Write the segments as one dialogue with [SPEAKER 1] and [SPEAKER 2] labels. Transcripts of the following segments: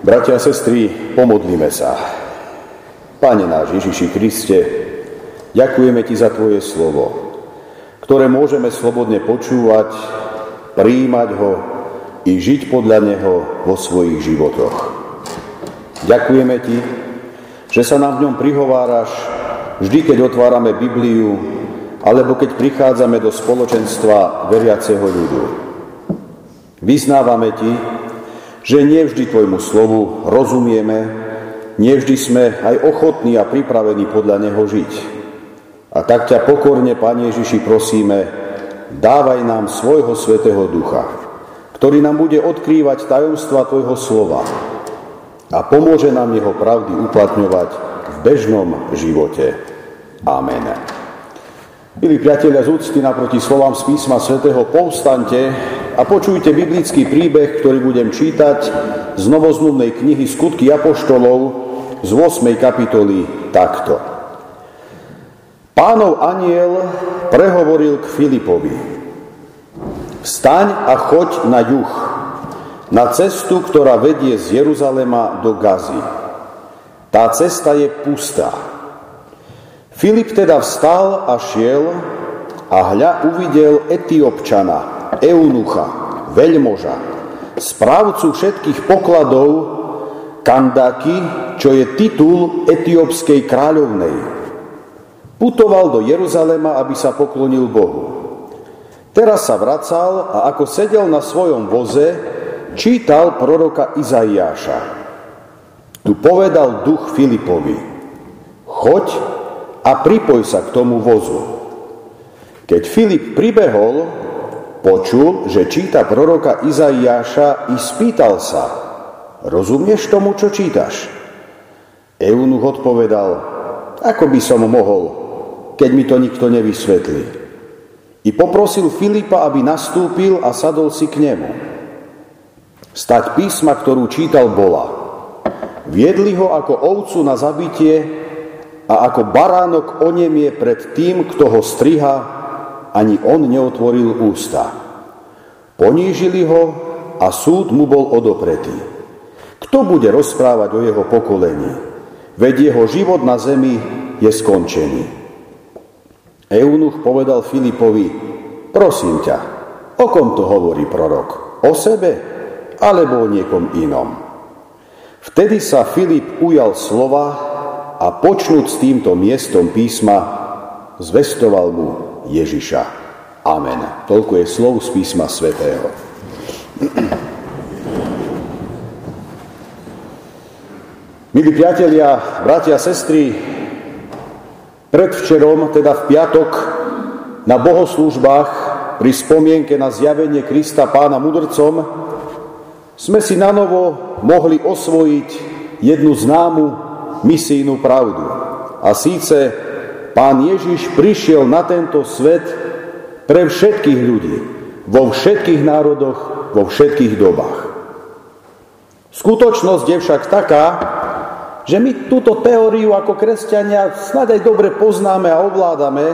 [SPEAKER 1] Bratia a sestry, pomodlíme sa. Pane náš Ježiši Kriste, ďakujeme Ti za Tvoje slovo, ktoré môžeme slobodne počúvať, prijímať ho i žiť podľa neho vo svojich životoch. Ďakujeme Ti, že sa nám v ňom prihováraš vždy, keď otvárame Bibliu, alebo keď prichádzame do spoločenstva veriaceho ľudu. Vyznávame Ti, že nie vždy Tvojmu slovu rozumieme, nie vždy sme aj ochotní a pripravení podľa Neho žiť. A tak ťa pokorne, Pane Ježiši, prosíme, dávaj nám svojho Svetého Ducha, ktorý nám bude odkrývať tajomstva Tvojho slova a pomôže nám jeho pravdy uplatňovať v bežnom živote. Amen. Milí priatelia z úcty naproti slovám z písma svätého povstante a počujte biblický príbeh, ktorý budem čítať z novozmluvnej knihy Skutky Apoštolov z 8. kapitoly takto. Pánov aniel prehovoril k Filipovi. Vstaň a choď na juh, na cestu, ktorá vedie z Jeruzalema do Gazy. Tá cesta je pustá Filip teda vstal a šiel a hľa uvidel Etiopčana, Eunucha, veľmoža, správcu všetkých pokladov, Kandaky, čo je titul etiópskej kráľovnej. Putoval do Jeruzalema, aby sa poklonil Bohu. Teraz sa vracal a ako sedel na svojom voze, čítal proroka Izaiáša. Tu povedal duch Filipovi, choď a pripoj sa k tomu vozu. Keď Filip pribehol, počul, že číta proroka Izaiáša i spýtal sa, rozumieš tomu, čo čítaš? Eunuch odpovedal, ako by som mohol, keď mi to nikto nevysvetlí. I poprosil Filipa, aby nastúpil a sadol si k nemu. Stať písma, ktorú čítal, bola. Viedli ho ako ovcu na zabitie a ako baránok onemie pred tým, kto ho striha, ani on neotvoril ústa. Ponížili ho a súd mu bol odopretý. Kto bude rozprávať o jeho pokolení? Veď jeho život na zemi je skončený. Eunuch povedal Filipovi, prosím ťa, o kom to hovorí prorok? O sebe alebo o niekom inom? Vtedy sa Filip ujal slova a počnúť s týmto miestom písma zvestoval mu Ježiša. Amen. Toľko je slov z písma svätého. Milí priatelia, bratia a sestry, predvčerom, teda v piatok, na bohoslúžbách pri spomienke na zjavenie Krista pána mudrcom, sme si na novo mohli osvojiť jednu známu misijnú pravdu. A síce pán Ježiš prišiel na tento svet pre všetkých ľudí, vo všetkých národoch, vo všetkých dobách. Skutočnosť je však taká, že my túto teóriu ako kresťania snad aj dobre poznáme a ovládame,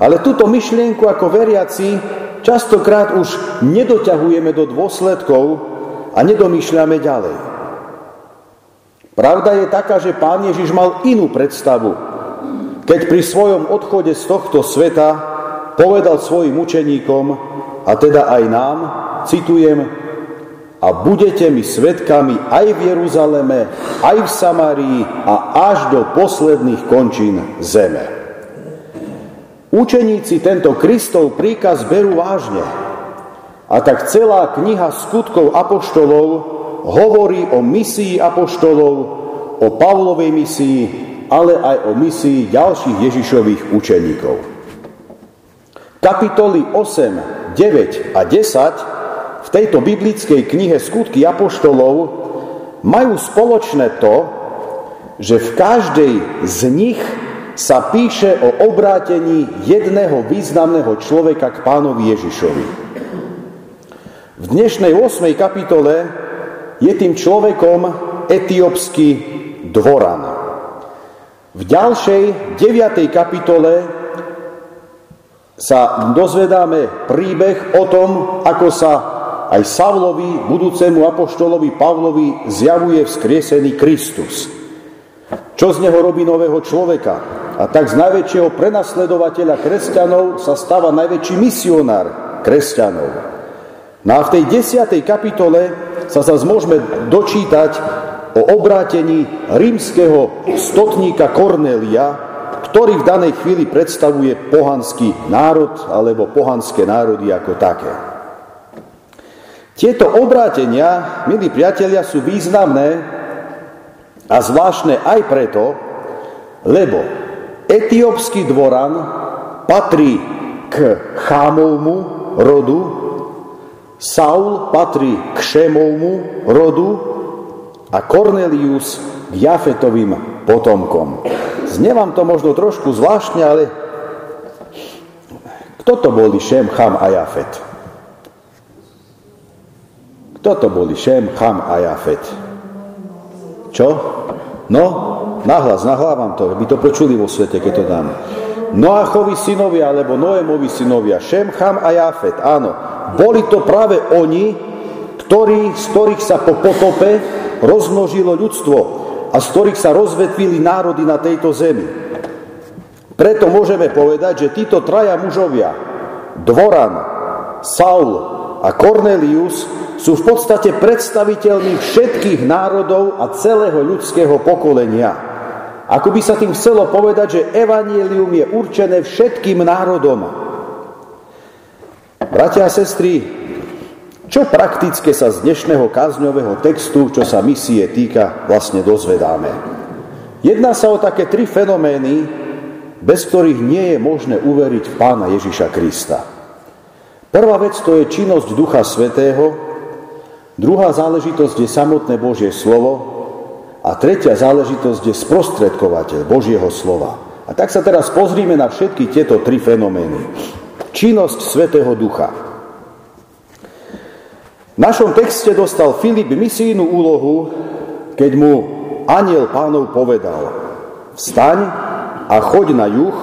[SPEAKER 1] ale túto myšlienku ako veriaci častokrát už nedoťahujeme do dôsledkov a nedomýšľame ďalej. Pravda je taká, že pán Ježiš mal inú predstavu. Keď pri svojom odchode z tohto sveta povedal svojim učeníkom, a teda aj nám, citujem, a budete mi svetkami aj v Jeruzaleme, aj v Samárii a až do posledných končín zeme. Učeníci tento Kristov príkaz berú vážne. A tak celá kniha skutkov apoštolov hovorí o misii apoštolov, o Pavlovej misii, ale aj o misii ďalších Ježišových učeníkov. Kapitoly 8, 9 a 10 v tejto biblickej knihe Skutky apoštolov majú spoločné to, že v každej z nich sa píše o obrátení jedného významného človeka k pánovi Ježišovi. V dnešnej 8. kapitole je tým človekom etiópsky dvoran. V ďalšej, 9. kapitole sa dozvedáme príbeh o tom, ako sa aj Savlovi, budúcemu apoštolovi Pavlovi, zjavuje vzkriesený Kristus. Čo z neho robí nového človeka? A tak z najväčšieho prenasledovateľa kresťanov sa stáva najväčší misionár kresťanov. No a v tej desiatej kapitole sa zase môžeme dočítať o obrátení rímskeho stotníka Kornélia, ktorý v danej chvíli predstavuje pohanský národ alebo pohanské národy ako také. Tieto obrátenia, milí priatelia, sú významné a zvláštne aj preto, lebo etiópsky dvoran patrí k Chámovmu rodu, Saul patrí k Šemovmu rodu a Cornelius k Jafetovým potomkom. Znie vám to možno trošku zvláštne, ale kto to boli Šem, Cham a Jafet? Kto to boli Šem, Cham a Jafet? Čo? No, nahlas, nahlávam to, by to počuli vo svete, keď to dám. Noachovi synovia, alebo Noémovi synovia, Šem, Cham a Jafet, áno. Boli to práve oni, ktorí, z ktorých sa po potope rozmnožilo ľudstvo a z ktorých sa rozvetvili národy na tejto zemi. Preto môžeme povedať, že títo traja mužovia, Dvoran, Saul a Cornelius, sú v podstate predstaviteľmi všetkých národov a celého ľudského pokolenia. Ako by sa tým chcelo povedať, že evanielium je určené všetkým národom. Bratia a sestry, čo praktické sa z dnešného kázňového textu, čo sa misie týka, vlastne dozvedáme? Jedná sa o také tri fenomény, bez ktorých nie je možné uveriť v Pána Ježiša Krista. Prvá vec to je činnosť Ducha Svetého, Druhá záležitosť je samotné Božie slovo a tretia záležitosť je sprostredkovateľ Božieho slova. A tak sa teraz pozrime na všetky tieto tri fenomény. Činnosť Svetého Ducha. V našom texte dostal Filip misijnú úlohu, keď mu aniel pánov povedal Vstaň a choď na juh,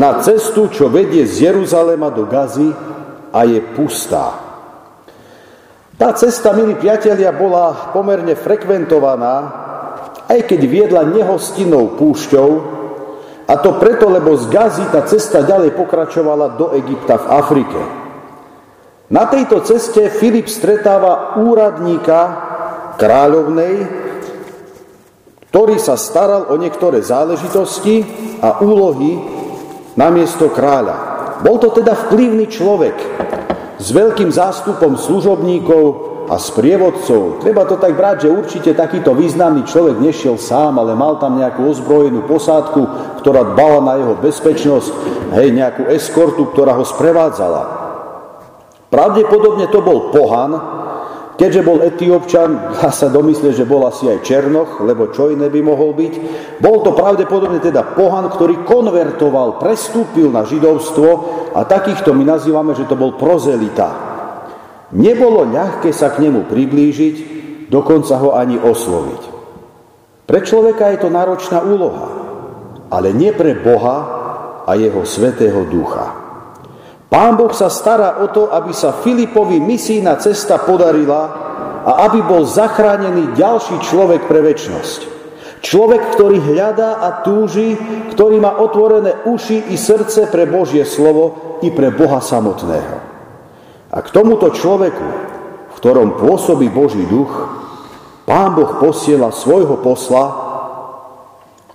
[SPEAKER 1] na cestu, čo vedie z Jeruzalema do Gazy a je pustá. Tá cesta, milí priatelia, bola pomerne frekventovaná, aj keď viedla nehostinnou púšťou, a to preto, lebo z Gazy tá cesta ďalej pokračovala do Egypta v Afrike. Na tejto ceste Filip stretáva úradníka kráľovnej, ktorý sa staral o niektoré záležitosti a úlohy namiesto kráľa. Bol to teda vplyvný človek, s veľkým zástupom služobníkov a sprievodcov. Treba to tak brať, že určite takýto významný človek nešiel sám, ale mal tam nejakú ozbrojenú posádku, ktorá dbala na jeho bezpečnosť, hej, nejakú eskortu, ktorá ho sprevádzala. Pravdepodobne to bol pohan, keďže bol etiópčan, dá sa domyslieť, že bol asi aj černoch, lebo čo iné by mohol byť. Bol to pravdepodobne teda pohan, ktorý konvertoval, prestúpil na židovstvo a takýchto my nazývame, že to bol prozelita. Nebolo ľahké sa k nemu priblížiť, dokonca ho ani osloviť. Pre človeka je to náročná úloha, ale nie pre Boha a jeho svetého ducha. Pán Boh sa stará o to, aby sa Filipovi misijná cesta podarila a aby bol zachránený ďalší človek pre väčnosť. Človek, ktorý hľadá a túži, ktorý má otvorené uši i srdce pre Božie slovo i pre Boha samotného. A k tomuto človeku, v ktorom pôsobí Boží duch, Pán Boh posiela svojho posla,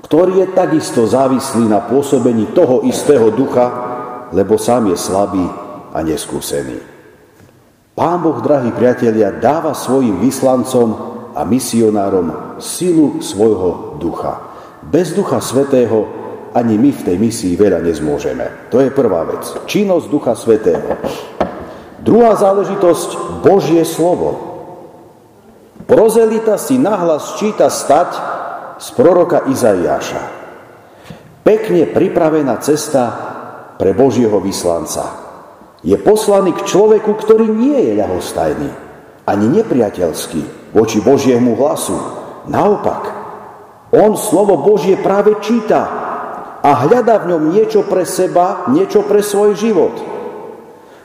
[SPEAKER 1] ktorý je takisto závislý na pôsobení toho istého ducha, lebo sám je slabý a neskúsený. Pán Boh, drahí priatelia, dáva svojim vyslancom a misionárom silu svojho ducha. Bez ducha svetého ani my v tej misii veľa nezmôžeme. To je prvá vec. Činnosť ducha svetého. Druhá záležitosť, Božie slovo. Prozelita si nahlas číta stať z proroka Izaiáša. Pekne pripravená cesta pre Božieho vyslanca. Je poslaný k človeku, ktorý nie je ľahostajný, ani nepriateľský, voči Božiemu hlasu. Naopak, on slovo Božie práve číta a hľadá v ňom niečo pre seba, niečo pre svoj život.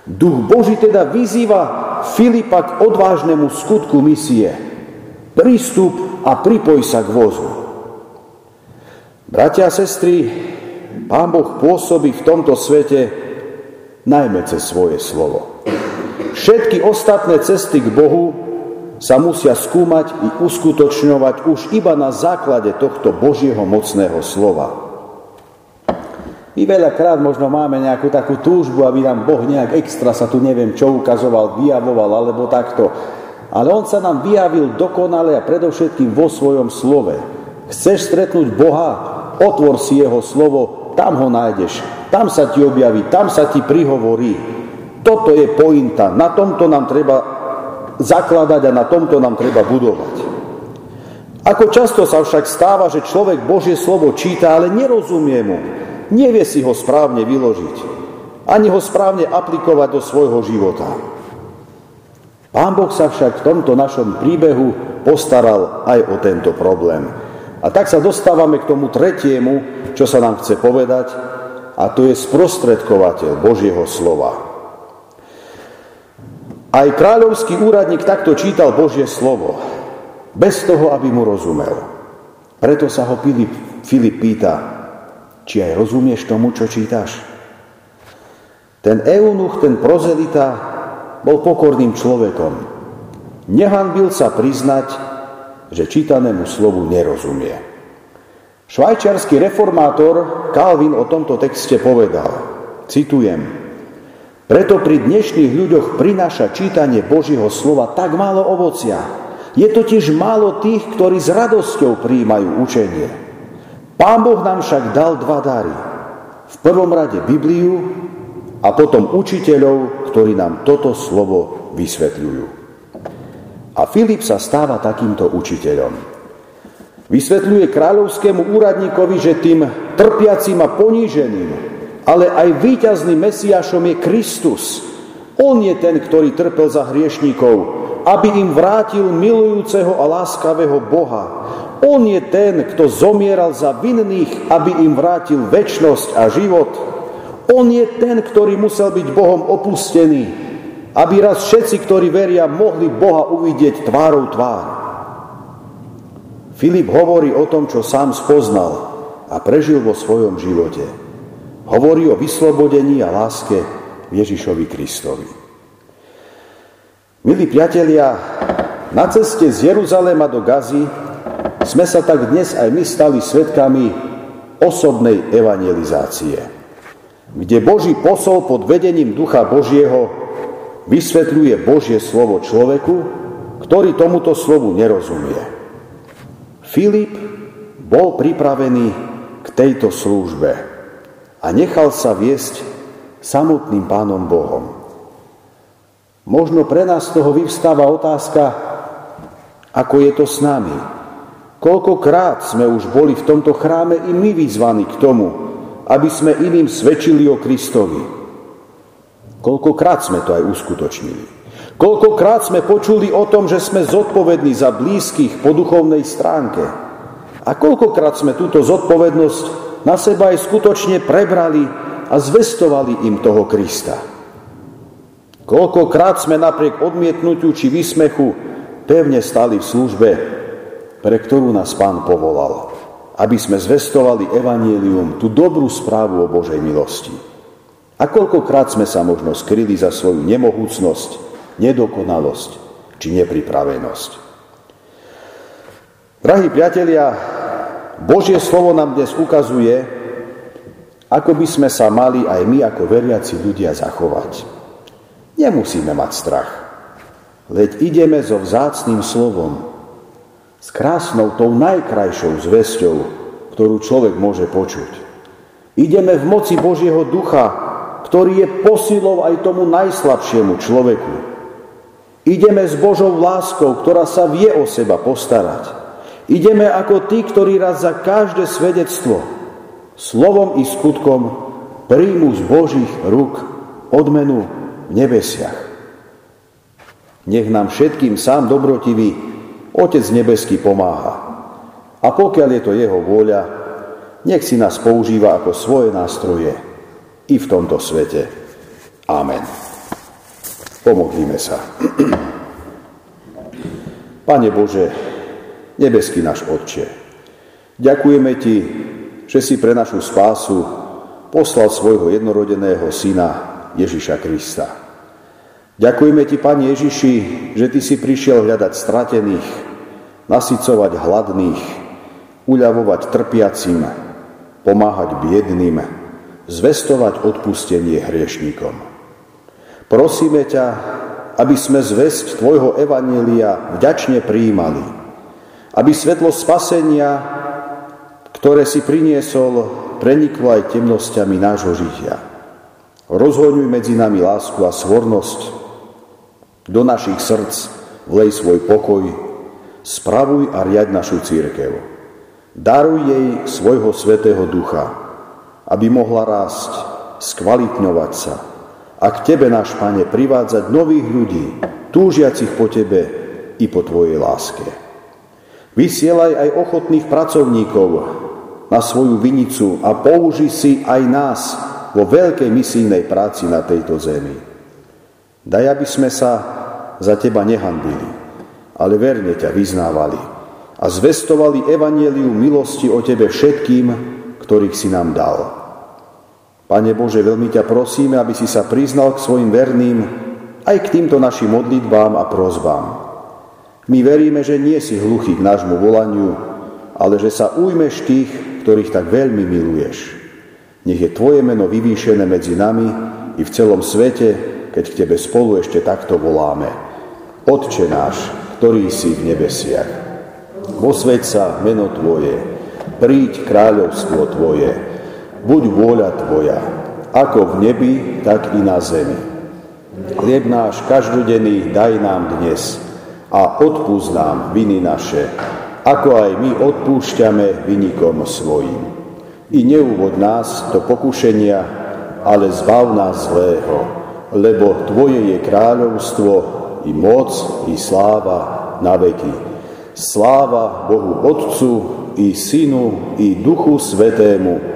[SPEAKER 1] Duch Boží teda vyzýva Filipa k odvážnemu skutku misie. Prístup a pripoj sa k vozu. Bratia a sestry, Pán Boh pôsobí v tomto svete najmä cez svoje slovo. Všetky ostatné cesty k Bohu sa musia skúmať i uskutočňovať už iba na základe tohto Božieho mocného slova. My veľakrát možno máme nejakú takú túžbu, aby nám Boh nejak extra sa tu neviem čo ukazoval, vyjavoval alebo takto. Ale On sa nám vyjavil dokonale a predovšetkým vo svojom slove. Chceš stretnúť Boha? Otvor si Jeho slovo, tam ho nájdeš. Tam sa ti objaví, tam sa ti prihovorí. Toto je pointa. Na tomto nám treba zakladať a na tomto nám treba budovať. Ako často sa však stáva, že človek Božie slovo číta, ale nerozumie mu nevie si ho správne vyložiť, ani ho správne aplikovať do svojho života. Pán Boh sa však v tomto našom príbehu postaral aj o tento problém. A tak sa dostávame k tomu tretiemu, čo sa nám chce povedať, a to je sprostredkovateľ Božieho slova. Aj kráľovský úradník takto čítal Božie slovo, bez toho, aby mu rozumel. Preto sa ho Filip, Filip pýta, či aj rozumieš tomu, čo čítaš? Ten eunuch, ten prozelita, bol pokorným človekom. Nehanbil sa priznať, že čítanému slovu nerozumie. Švajčiarsky reformátor Calvin o tomto texte povedal, citujem, preto pri dnešných ľuďoch prináša čítanie Božieho slova tak málo ovocia. Je totiž málo tých, ktorí s radosťou príjmajú učenie. Pán Boh nám však dal dva dary. V prvom rade Bibliu a potom učiteľov, ktorí nám toto slovo vysvetľujú. A Filip sa stáva takýmto učiteľom. Vysvetľuje kráľovskému úradníkovi, že tým trpiacím a poníženým, ale aj víťazným Mesiašom je Kristus. On je ten, ktorý trpel za hriešníkov, aby im vrátil milujúceho a láskavého Boha, on je ten, kto zomieral za vinných, aby im vrátil väčnosť a život. On je ten, ktorý musel byť Bohom opustený, aby raz všetci, ktorí veria, mohli Boha uvidieť tvárou tvár. Filip hovorí o tom, čo sám spoznal a prežil vo svojom živote. Hovorí o vyslobodení a láske Ježišovi Kristovi. Milí priatelia, na ceste z Jeruzalema do Gazy sme sa tak dnes aj my stali svetkami osobnej evangelizácie, kde Boží posol pod vedením Ducha Božieho vysvetľuje Božie slovo človeku, ktorý tomuto slovu nerozumie. Filip bol pripravený k tejto službe a nechal sa viesť samotným Pánom Bohom. Možno pre nás z toho vyvstáva otázka, ako je to s nami. Koľkokrát sme už boli v tomto chráme i my vyzvaní k tomu, aby sme iným svedčili o Kristovi. Koľkokrát sme to aj uskutočnili. Koľkokrát sme počuli o tom, že sme zodpovední za blízkych po duchovnej stránke. A koľkokrát sme túto zodpovednosť na seba aj skutočne prebrali a zvestovali im toho Krista. Koľkokrát sme napriek odmietnutiu či vysmechu pevne stali v službe pre ktorú nás Pán povolal, aby sme zvestovali evanielium, tú dobrú správu o Božej milosti. A koľkokrát sme sa možno skryli za svoju nemohúcnosť, nedokonalosť či nepripravenosť. Drahí priatelia, Božie slovo nám dnes ukazuje, ako by sme sa mali aj my ako veriaci ľudia zachovať. Nemusíme mať strach, leď ideme so vzácným slovom, s krásnou, tou najkrajšou zväzťou, ktorú človek môže počuť. Ideme v moci Božieho ducha, ktorý je posilou aj tomu najslabšiemu človeku. Ideme s Božou láskou, ktorá sa vie o seba postarať. Ideme ako tí, ktorí raz za každé svedectvo, slovom i skutkom, príjmu z Božích rúk odmenu v nebesiach. Nech nám všetkým sám dobrotivý Otec nebeský pomáha. A pokiaľ je to jeho vôľa, nech si nás používa ako svoje nástroje i v tomto svete. Amen. Pomodlíme sa. Pane Bože, nebeský náš Otče, ďakujeme Ti, že si pre našu spásu poslal svojho jednorodeného syna Ježiša Krista. Ďakujeme Ti, Pane Ježiši, že Ty si prišiel hľadať stratených, nasycovať hladných, uľavovať trpiacim, pomáhať biedným, zvestovať odpustenie hriešníkom. Prosíme ťa, aby sme zväzť Tvojho Evanielia vďačne prijímali, aby svetlo spasenia, ktoré si priniesol, preniklo aj temnosťami nášho žitia. Rozhoňuj medzi nami lásku a svornosť, do našich srdc vlej svoj pokoj, spravuj a riaď našu církev. Daruj jej svojho svetého ducha, aby mohla rásť, skvalitňovať sa a k Tebe, náš Pane, privádzať nových ľudí, túžiacich po Tebe i po Tvojej láske. Vysielaj aj ochotných pracovníkov na svoju vinicu a použi si aj nás vo veľkej misijnej práci na tejto zemi. Daj, aby sme sa za Teba nehanbili, ale verne ťa vyznávali a zvestovali evanieliu milosti o Tebe všetkým, ktorých si nám dal. Pane Bože, veľmi ťa prosíme, aby si sa priznal k svojim verným aj k týmto našim modlitbám a prozbám. My veríme, že nie si hluchý k nášmu volaniu, ale že sa ujmeš tých, ktorých tak veľmi miluješ. Nech je Tvoje meno vyvýšené medzi nami i v celom svete, keď k Tebe spolu ešte takto voláme. Otče náš, ktorý si v nebesiach Posveď sa meno Tvoje, príď kráľovstvo Tvoje, buď vôľa Tvoja, ako v nebi, tak i na zemi. Chlieb náš každodenný daj nám dnes a odpúsť nám viny naše, ako aj my odpúšťame vynikom svojim. I neúvod nás do pokušenia, ale zbav nás zlého, lebo Tvoje je kráľovstvo, i moc, i sláva na veky. Sláva Bohu Otcu i Synu i Duchu Svetému,